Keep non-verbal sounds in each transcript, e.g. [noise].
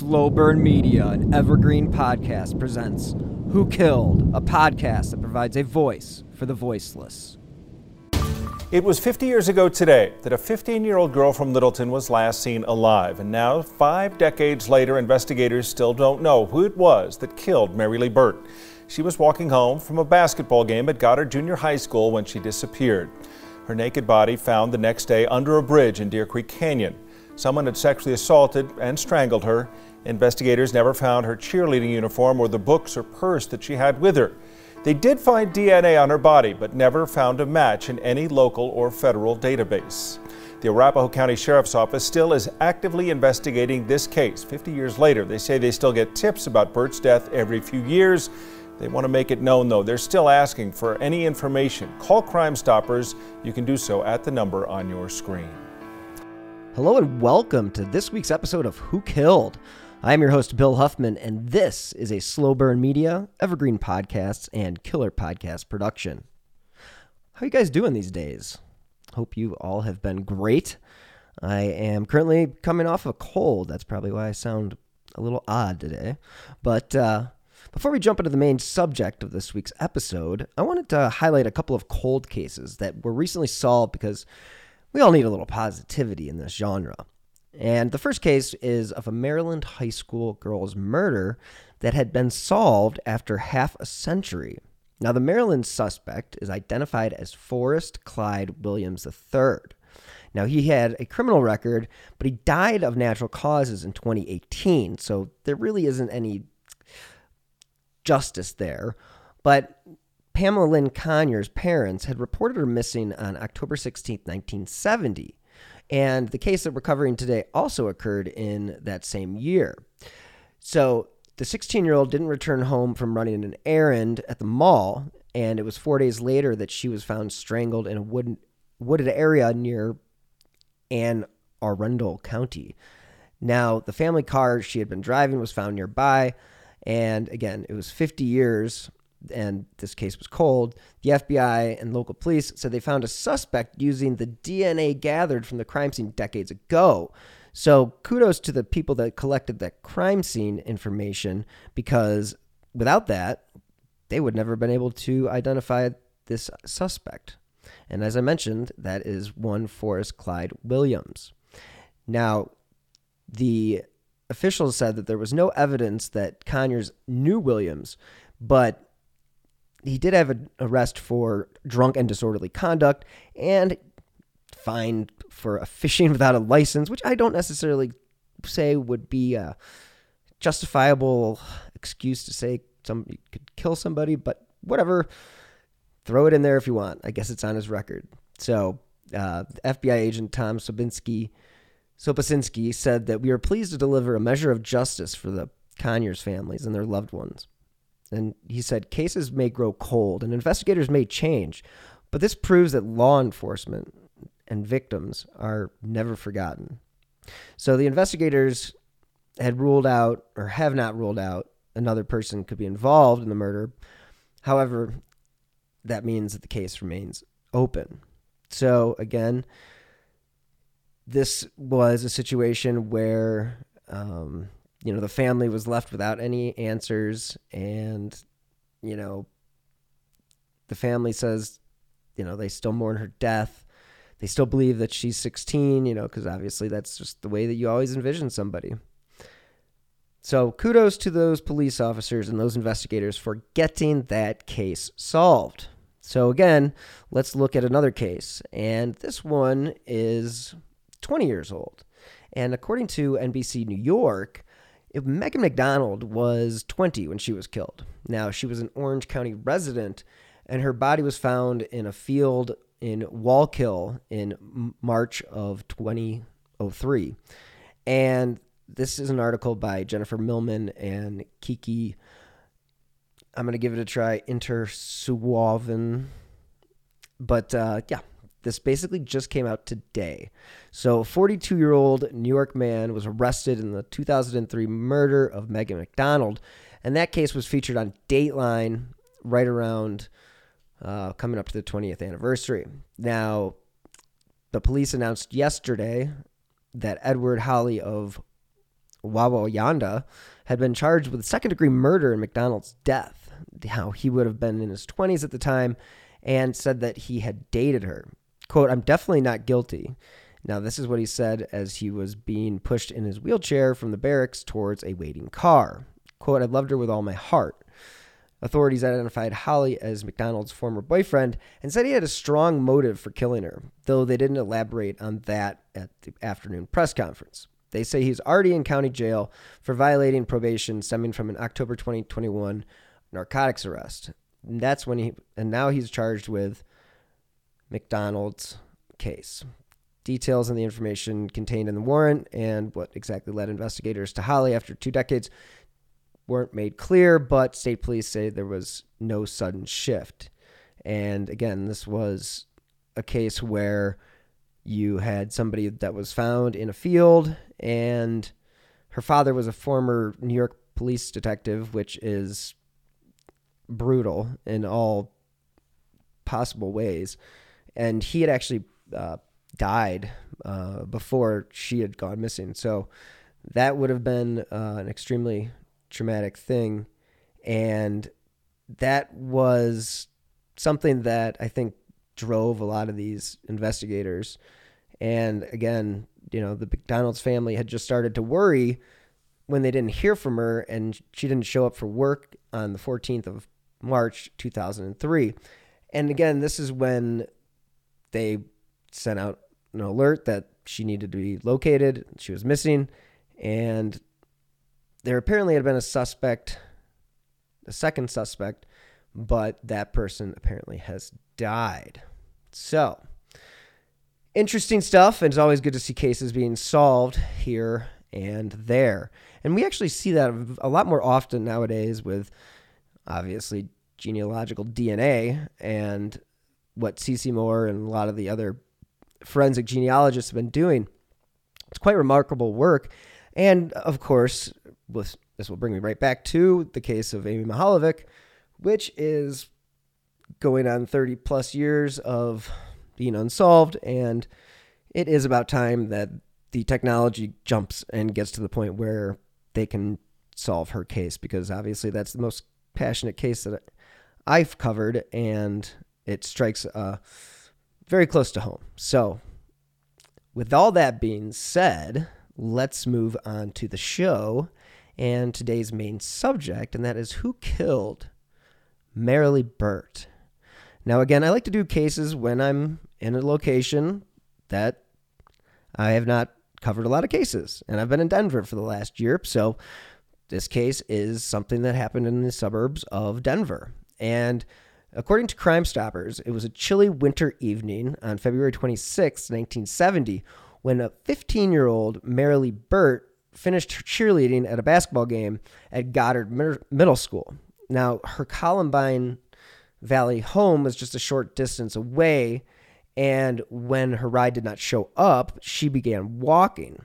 Slow Burn Media, an evergreen podcast, presents Who Killed, a podcast that provides a voice for the voiceless. It was 50 years ago today that a 15 year old girl from Littleton was last seen alive. And now, five decades later, investigators still don't know who it was that killed Marilee Burt. She was walking home from a basketball game at Goddard Junior High School when she disappeared. Her naked body found the next day under a bridge in Deer Creek Canyon. Someone had sexually assaulted and strangled her. Investigators never found her cheerleading uniform or the books or purse that she had with her. They did find DNA on her body, but never found a match in any local or federal database. The Arapahoe County Sheriff's Office still is actively investigating this case. 50 years later, they say they still get tips about Burt's death every few years. They want to make it known, though, they're still asking for any information. Call Crime Stoppers. You can do so at the number on your screen. Hello and welcome to this week's episode of Who Killed. I'm your host, Bill Huffman, and this is a Slow Burn Media, Evergreen Podcasts, and Killer Podcast production. How you guys doing these days? Hope you all have been great. I am currently coming off a cold. That's probably why I sound a little odd today. But uh, before we jump into the main subject of this week's episode, I wanted to highlight a couple of cold cases that were recently solved because we all need a little positivity in this genre. And the first case is of a Maryland high school girl's murder that had been solved after half a century. Now, the Maryland suspect is identified as Forrest Clyde Williams III. Now, he had a criminal record, but he died of natural causes in 2018, so there really isn't any justice there. But Pamela Lynn Conyers' parents had reported her missing on October 16, 1970. And the case that we're covering today also occurred in that same year. So the 16 year old didn't return home from running an errand at the mall, and it was four days later that she was found strangled in a wooded, wooded area near Anne Arundel County. Now, the family car she had been driving was found nearby, and again, it was 50 years and this case was cold, the FBI and local police said they found a suspect using the DNA gathered from the crime scene decades ago. So kudos to the people that collected that crime scene information because without that, they would never have been able to identify this suspect. And as I mentioned, that is one Forrest Clyde Williams. Now, the officials said that there was no evidence that Conyers knew Williams, but he did have an arrest for drunk and disorderly conduct and fined for a fishing [laughs] without a license, which I don't necessarily say would be a justifiable excuse to say somebody could kill somebody, but whatever. Throw it in there if you want. I guess it's on his record. So, uh, FBI agent Tom Sobinski, Soposinski said that we are pleased to deliver a measure of justice for the Conyers families and their loved ones. And he said cases may grow cold and investigators may change, but this proves that law enforcement and victims are never forgotten. So the investigators had ruled out, or have not ruled out, another person could be involved in the murder. However, that means that the case remains open. So again, this was a situation where um, you know, the family was left without any answers. And, you know, the family says, you know, they still mourn her death. They still believe that she's 16, you know, because obviously that's just the way that you always envision somebody. So kudos to those police officers and those investigators for getting that case solved. So again, let's look at another case. And this one is 20 years old. And according to NBC New York, Megan McDonald was 20 when she was killed. Now, she was an Orange County resident, and her body was found in a field in Wallkill in March of 2003. And this is an article by Jennifer Millman and Kiki. I'm going to give it a try. Intersuaven. But uh, yeah, this basically just came out today. So, 42 year old New York man was arrested in the 2003 murder of Megan McDonald. And that case was featured on Dateline right around uh, coming up to the 20th anniversary. Now, the police announced yesterday that Edward Holly of Wawayanda had been charged with second degree murder in McDonald's death. How he would have been in his 20s at the time and said that he had dated her. Quote, I'm definitely not guilty. Now, this is what he said as he was being pushed in his wheelchair from the barracks towards a waiting car. Quote, I loved her with all my heart. Authorities identified Holly as McDonald's former boyfriend and said he had a strong motive for killing her, though they didn't elaborate on that at the afternoon press conference. They say he's already in county jail for violating probation stemming from an October 2021 narcotics arrest. And that's when he, and now he's charged with McDonald's case. Details and the information contained in the warrant and what exactly led investigators to Holly after two decades weren't made clear, but state police say there was no sudden shift. And again, this was a case where you had somebody that was found in a field, and her father was a former New York police detective, which is brutal in all possible ways. And he had actually uh, died uh, before she had gone missing. So that would have been uh, an extremely traumatic thing. And that was something that I think drove a lot of these investigators. And again, you know, the McDonald's family had just started to worry when they didn't hear from her and she didn't show up for work on the 14th of March 2003. And again, this is when they sent out an alert that she needed to be located, she was missing, and there apparently had been a suspect, a second suspect, but that person apparently has died. So, interesting stuff. And it's always good to see cases being solved here and there. And we actually see that a lot more often nowadays with obviously genealogical DNA and what CeCe Moore and a lot of the other forensic genealogists have been doing. It's quite remarkable work. And of course, this will bring me right back to the case of Amy Mihaljevic, which is going on 30 plus years of being unsolved. And it is about time that the technology jumps and gets to the point where they can solve her case because obviously that's the most passionate case that I've covered and it strikes uh, very close to home. So, with all that being said, let's move on to the show and today's main subject, and that is who killed Marilee Burt. Now, again, I like to do cases when I'm in a location that I have not covered a lot of cases, and I've been in Denver for the last year, so this case is something that happened in the suburbs of Denver. And according to Crime Stoppers, it was a chilly winter evening on February 26, 1970, when a 15 year old Marilee Burt finished cheerleading at a basketball game at Goddard Middle School. Now, her Columbine Valley home was just a short distance away, and when her ride did not show up, she began walking.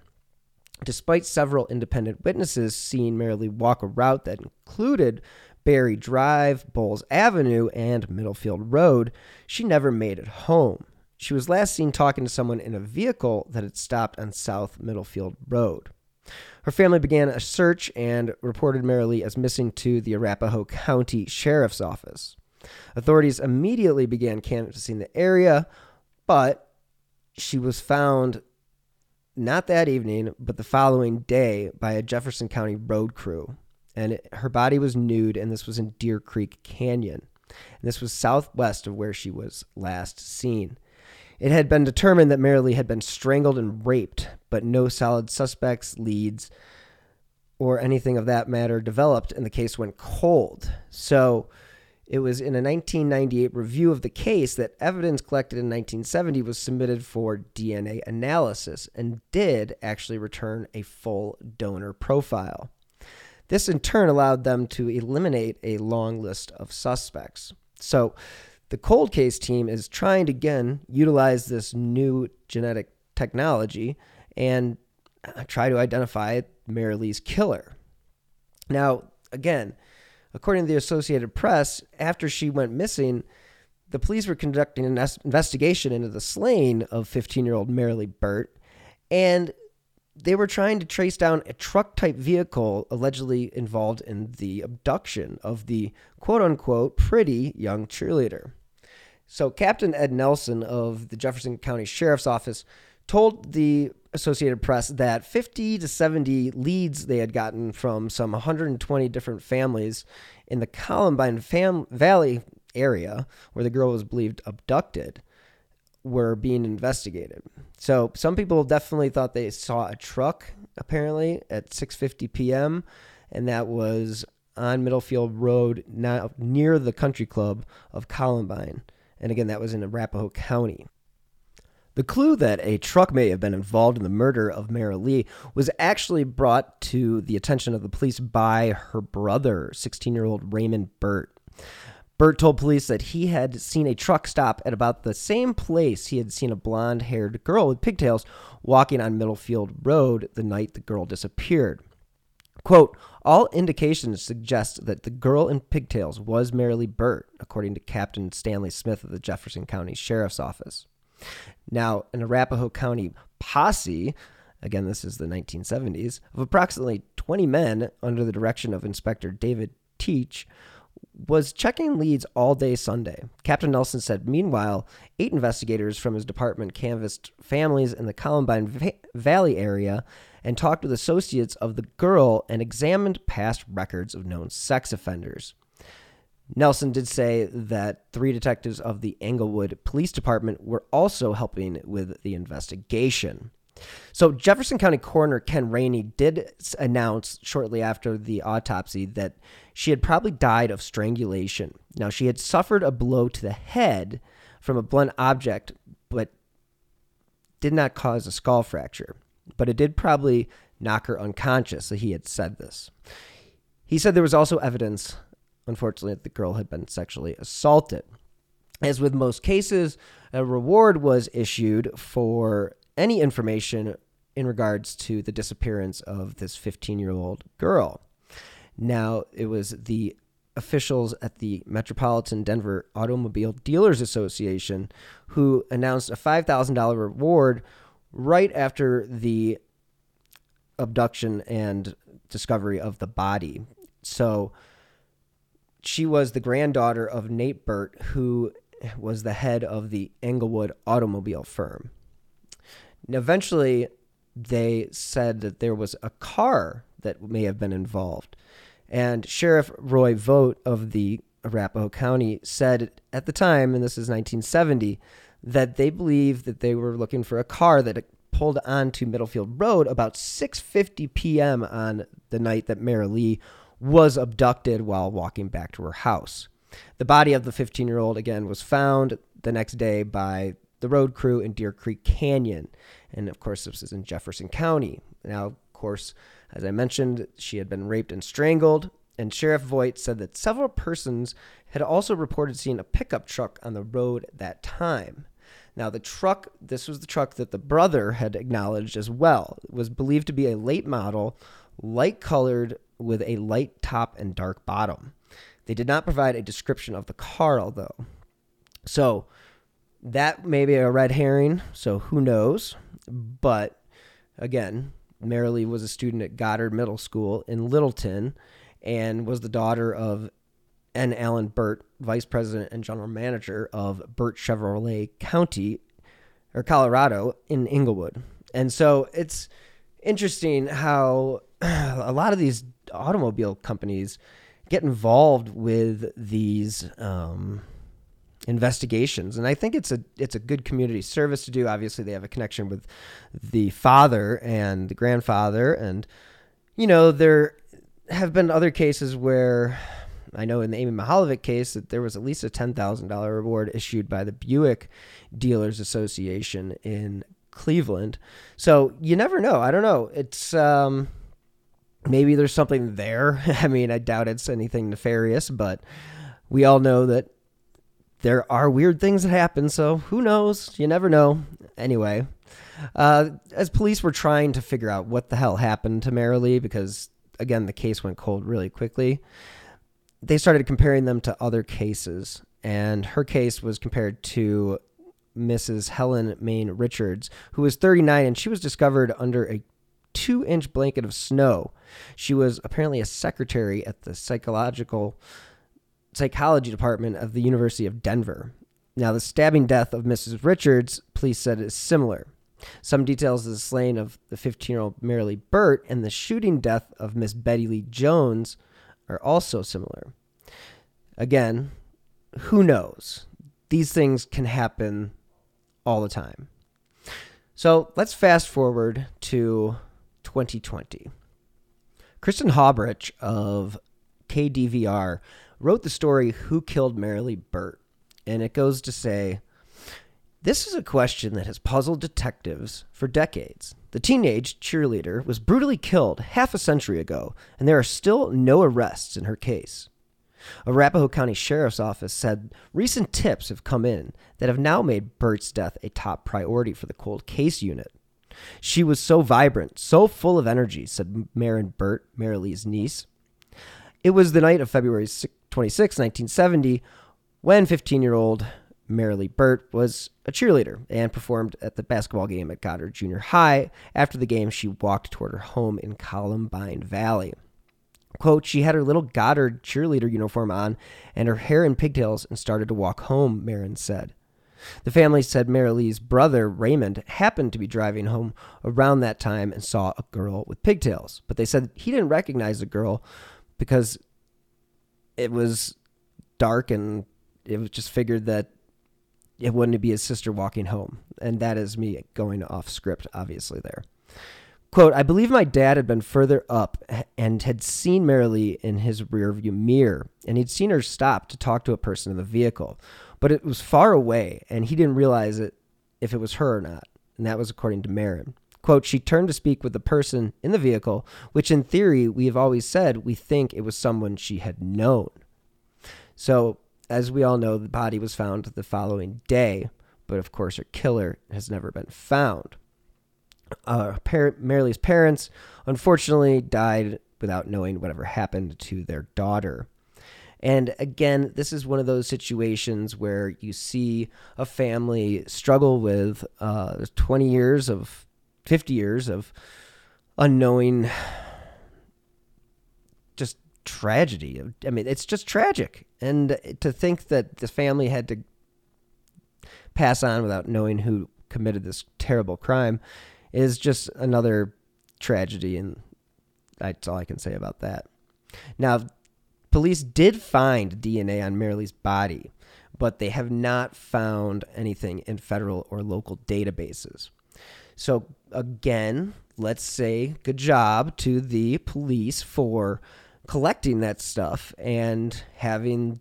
Despite several independent witnesses seeing Marilee walk a route that included Berry Drive, Bowles Avenue, and Middlefield Road, she never made it home. She was last seen talking to someone in a vehicle that had stopped on South Middlefield Road. Her family began a search and reported Marilee as missing to the Arapahoe County Sheriff's Office. Authorities immediately began canvassing the area, but she was found not that evening, but the following day by a Jefferson County road crew. And it, her body was nude, and this was in Deer Creek Canyon. And this was southwest of where she was last seen. It had been determined that Marilee had been strangled and raped, but no solid suspects, leads, or anything of that matter developed, and the case went cold. So it was in a 1998 review of the case that evidence collected in 1970 was submitted for DNA analysis and did actually return a full donor profile. This in turn allowed them to eliminate a long list of suspects. So the cold case team is trying to again utilize this new genetic technology and uh, try to identify Marilee's killer. Now, again, according to the Associated Press, after she went missing, the police were conducting an investigation into the slaying of 15 year old Marilee Burt. And they were trying to trace down a truck type vehicle allegedly involved in the abduction of the quote unquote pretty young cheerleader. So, Captain Ed Nelson of the Jefferson County Sheriff's Office told the Associated Press that 50 to 70 leads they had gotten from some 120 different families in the Columbine fam- Valley area where the girl was believed abducted were being investigated. So some people definitely thought they saw a truck apparently at 6:50 p.m. and that was on Middlefield Road now near the country club of Columbine. And again that was in Arapahoe County. The clue that a truck may have been involved in the murder of Marilee was actually brought to the attention of the police by her brother, 16 year old Raymond Burt. Burt told police that he had seen a truck stop at about the same place he had seen a blonde haired girl with pigtails walking on Middlefield Road the night the girl disappeared. Quote, all indications suggest that the girl in pigtails was Marilee Burt, according to Captain Stanley Smith of the Jefferson County Sheriff's Office. Now, an Arapahoe County posse, again, this is the 1970s, of approximately 20 men under the direction of Inspector David Teach was checking leads all day Sunday. Captain Nelson said, meanwhile, eight investigators from his department canvassed families in the Columbine Va- Valley area and talked with associates of the girl and examined past records of known sex offenders. Nelson did say that three detectives of the Englewood Police Department were also helping with the investigation. So, Jefferson County Coroner Ken Rainey did announce shortly after the autopsy that she had probably died of strangulation. Now, she had suffered a blow to the head from a blunt object, but did not cause a skull fracture. But it did probably knock her unconscious, so he had said this. He said there was also evidence unfortunately, that the girl had been sexually assaulted. As with most cases, a reward was issued for any information in regards to the disappearance of this 15 year old girl. Now, it was the officials at the Metropolitan Denver Automobile Dealers Association who announced a $5,000 reward right after the abduction and discovery of the body. So, she was the granddaughter of Nate Burt, who was the head of the Englewood automobile firm. Eventually, they said that there was a car that may have been involved. And Sheriff Roy Vogt of the Arapahoe County said at the time, and this is 1970, that they believed that they were looking for a car that pulled onto Middlefield Road about 6:50 p.m. on the night that Marilee was abducted while walking back to her house. The body of the 15 year old, again, was found the next day by the road crew in Deer Creek Canyon. And of course, this is in Jefferson County. Now, of course, as I mentioned, she had been raped and strangled. And Sheriff Voigt said that several persons had also reported seeing a pickup truck on the road at that time. Now, the truck, this was the truck that the brother had acknowledged as well, it was believed to be a late model, light colored with a light top and dark bottom. They did not provide a description of the car, though. So that may be a red herring, so who knows? But again, Marilee was a student at Goddard Middle School in Littleton and was the daughter of N. Allen Burt, vice president and general manager of Burt Chevrolet County or Colorado in Englewood. And so it's interesting how [clears throat] a lot of these automobile companies get involved with these um, investigations, and I think it's a it's a good community service to do. Obviously, they have a connection with the father and the grandfather, and you know there have been other cases where I know in the Amy Mihaljevic case that there was at least a ten thousand dollar reward issued by the Buick Dealers Association in Cleveland. So you never know. I don't know. It's um, maybe there's something there. [laughs] I mean, I doubt it's anything nefarious, but we all know that there are weird things that happen. So who knows? You never know. Anyway, uh, as police were trying to figure out what the hell happened to Marilee, because again, the case went cold really quickly, they started comparing them to other cases. And her case was compared to Mrs. Helen Main Richards, who was 39, and she was discovered under a two inch blanket of snow. She was apparently a secretary at the psychological psychology department of the University of Denver. Now, the stabbing death of Mrs. Richards, police said, is similar. Some details of the slaying of the 15 year old Marilee Burt and the shooting death of Miss Betty Lee Jones are also similar. Again, who knows? These things can happen all the time. So let's fast forward to 2020. Kristen Haubrich of KDVR wrote the story Who Killed Marilee Burt? And it goes to say this is a question that has puzzled detectives for decades. The teenage cheerleader was brutally killed half a century ago, and there are still no arrests in her case. Arapahoe County Sheriff's Office said recent tips have come in that have now made Burt's death a top priority for the cold case unit. She was so vibrant, so full of energy, said Marin Burt, Marilee's niece. It was the night of February 26, 1970, when 15 year old Marilee Burt was a cheerleader and performed at the basketball game at Goddard Junior High. After the game, she walked toward her home in Columbine Valley. Quote, she had her little Goddard cheerleader uniform on and her hair in pigtails and started to walk home, Marin said. The family said Marilee's brother, Raymond, happened to be driving home around that time and saw a girl with pigtails. But they said he didn't recognize the girl because it was dark and it was just figured that it wouldn't be his sister walking home. And that is me going off script, obviously, there. Quote, I believe my dad had been further up and had seen Marilee in his rearview mirror, and he'd seen her stop to talk to a person in the vehicle. But it was far away, and he didn't realize it if it was her or not. And that was according to Marin. Quote, she turned to speak with the person in the vehicle, which in theory we have always said we think it was someone she had known. So as we all know, the body was found the following day, but of course, her killer has never been found. Uh, parent, Marilee's parents unfortunately died without knowing whatever happened to their daughter. And again, this is one of those situations where you see a family struggle with uh, 20 years of 50 years of unknowing just tragedy. I mean, it's just tragic. And to think that the family had to pass on without knowing who committed this terrible crime is just another tragedy. And that's all I can say about that. Now, police did find DNA on Marilee's body, but they have not found anything in federal or local databases. So, again, let's say good job to the police for collecting that stuff and having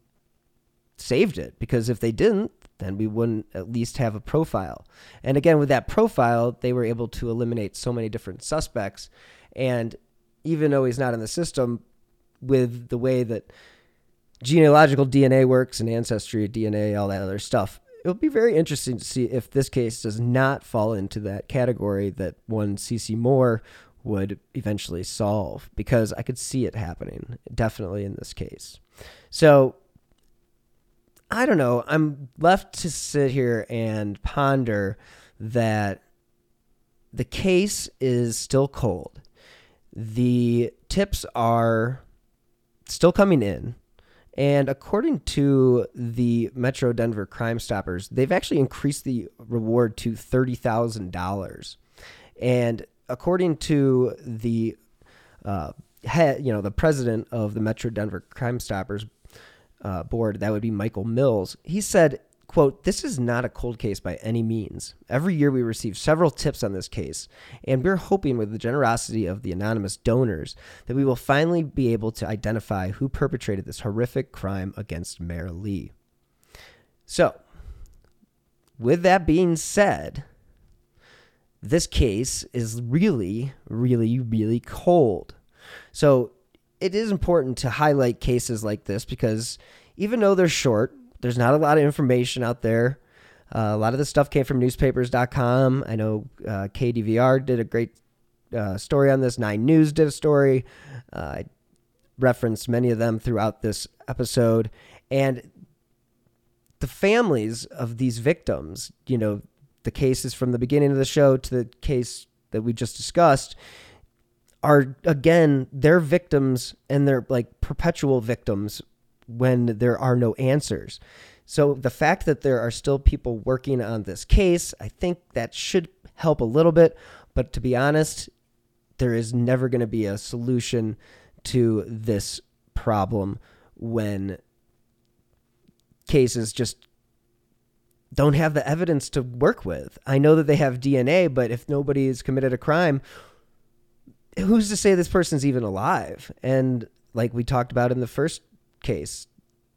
saved it because if they didn't then we wouldn't at least have a profile. And again with that profile they were able to eliminate so many different suspects. And even though he's not in the system with the way that genealogical dna works and ancestry dna all that other stuff it'll be very interesting to see if this case does not fall into that category that one CeCe Moore would eventually solve because I could see it happening definitely in this case. So I don't know. I'm left to sit here and ponder that the case is still cold. The tips are still coming in. And according to the Metro Denver Crime Stoppers, they've actually increased the reward to $30,000. And according to the uh, head, you know, the president of the Metro Denver Crime Stoppers uh, board, that would be Michael Mills. He said, "quote This is not a cold case by any means. Every year we receive several tips on this case, and we're hoping with the generosity of the anonymous donors that we will finally be able to identify who perpetrated this horrific crime against Marilee." So, with that being said this case is really, really, really cold. So it is important to highlight cases like this because even though they're short, there's not a lot of information out there. Uh, a lot of the stuff came from newspapers.com. I know uh, KDVR did a great uh, story on this. Nine News did a story. Uh, I referenced many of them throughout this episode. And the families of these victims, you know, the cases from the beginning of the show to the case that we just discussed, are again they're victims and they're like perpetual victims when there are no answers. So the fact that there are still people working on this case, I think that should help a little bit, but to be honest, there is never going to be a solution to this problem when cases just don't have the evidence to work with. I know that they have DNA, but if nobody has committed a crime, who's to say this person's even alive? And like we talked about in the first case,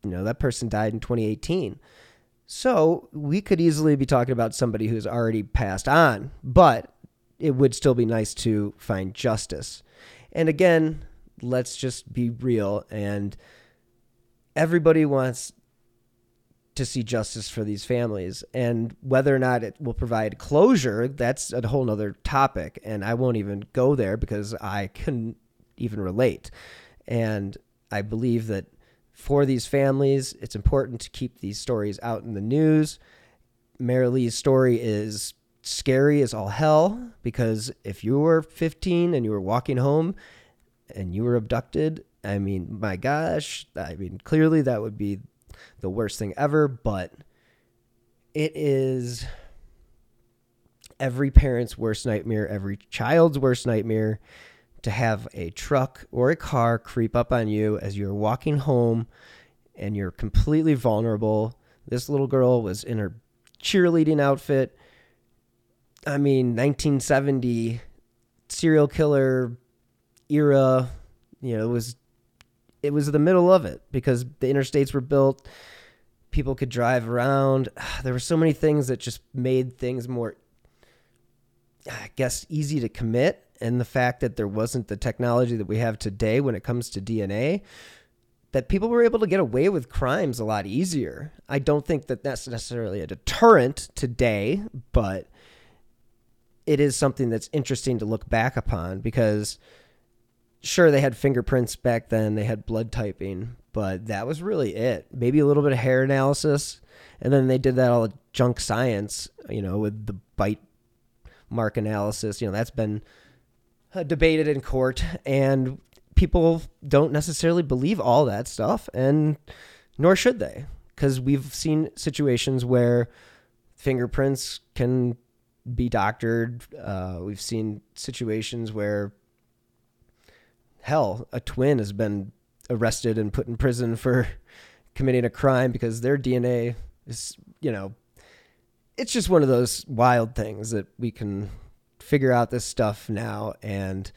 you know, that person died in 2018. So we could easily be talking about somebody who's already passed on, but it would still be nice to find justice. And again, let's just be real and everybody wants to see justice for these families and whether or not it will provide closure that's a whole nother topic and i won't even go there because i couldn't even relate and i believe that for these families. It's important to keep these stories out in the news. Marilee's story is scary as all hell because if you were 15 and you were walking home and you were abducted i mean my gosh i mean clearly that would be the worst thing ever, but it is every parent's worst nightmare, every child's worst nightmare to have a truck or a car creep up on you as you're walking home and you're completely vulnerable. This little girl was in her cheerleading outfit. I mean, 1970 serial killer era, you know, it was it was the middle of it because the interstates were built people could drive around [sighs] there were so many things that just made things more i guess easy to commit and the fact that there wasn't the technology that we have today when it comes to dna that people were able to get away with crimes a lot easier. I don't think that that's necessarily a deterrent today but it is something that's interesting to look back upon because sure they had fingerprints back then they had blood typing but that was really it. Maybe a little bit of hair analysis and then they did that all junk science you know with the bite mark analysis. You know that's been debated in court and people don't necessarily believe all that stuff and nor should they because we've seen situations where fingerprints can be doctored uh, we've seen situations where hell, a twin has been arrested and put in prison for [laughs] committing a crime because their DNA is, you know, it's just one of those wild things that we can figure out this stuff now and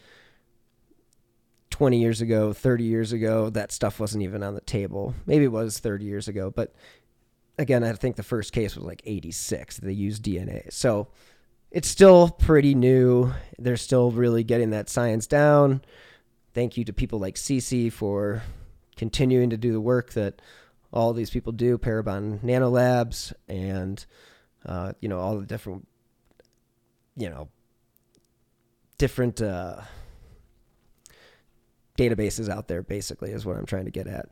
20 years ago, 30 years ago, that stuff wasn't even on the table. Maybe it was 30 years ago, but again, I think the first case was like 86. They used DNA. So it's still pretty new. They're still really getting that science down thank you to people like CeCe for continuing to do the work that all these people do, Parabon Nanolabs, and uh, you know all the different, you know, different uh, databases out there. Basically, is what I'm trying to get at,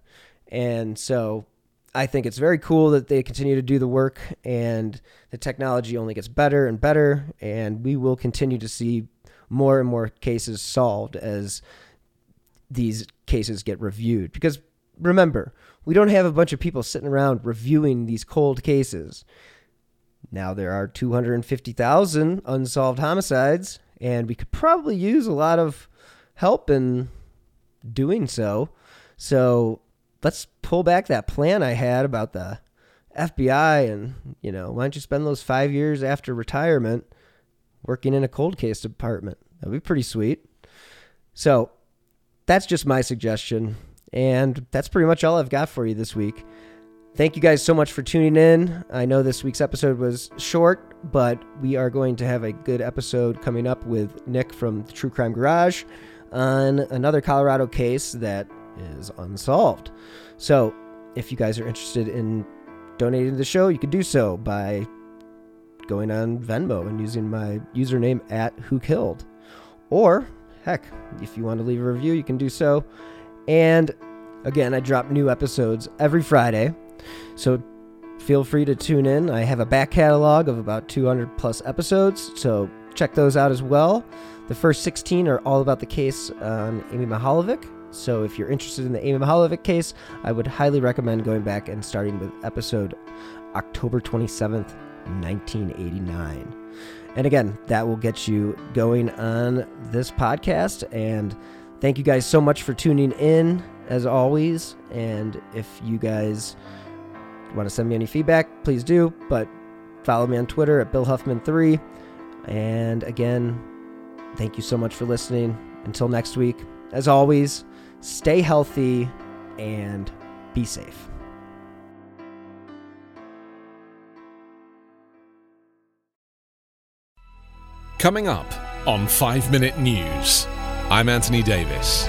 and so I think it's very cool that they continue to do the work, and the technology only gets better and better, and we will continue to see more and more cases solved as these cases get reviewed. Because remember, we don't have a bunch of people sitting around reviewing these cold cases. Now there are 250,000 unsolved homicides, and we could probably use a lot of help in doing so. So let's pull back that plan I had about the FBI and, you know, why don't you spend those five years after retirement working in a cold case department? That'd be pretty sweet. So that's just my suggestion. And that's pretty much all I've got for you this week. Thank you guys so much for tuning in. I know this week's episode was short, but we are going to have a good episode coming up with Nick from the True Crime Garage on another Colorado case that is unsolved. So, if you guys are interested in donating to the show, you can do so by going on Venmo and using my username at Who Killed. Or heck, if you want to leave a review, you can do so. And again, I drop new episodes every Friday. So feel free to tune in. I have a back catalog of about 200 plus episodes, so check those out as well. The first 16 are all about the case on Amy Mihaljevic. So if you're interested in the Amy Mihaljevic case, I would highly recommend going back and starting with episode October 27th, 1989. And again, that will get you going on this podcast. And thank you guys so much for tuning in, as always. And if you guys want to send me any feedback, please do. But follow me on Twitter at Bill Huffman3. And again, thank you so much for listening. Until next week, as always, stay healthy and be safe. Coming up on 5 Minute News, I'm Anthony Davis.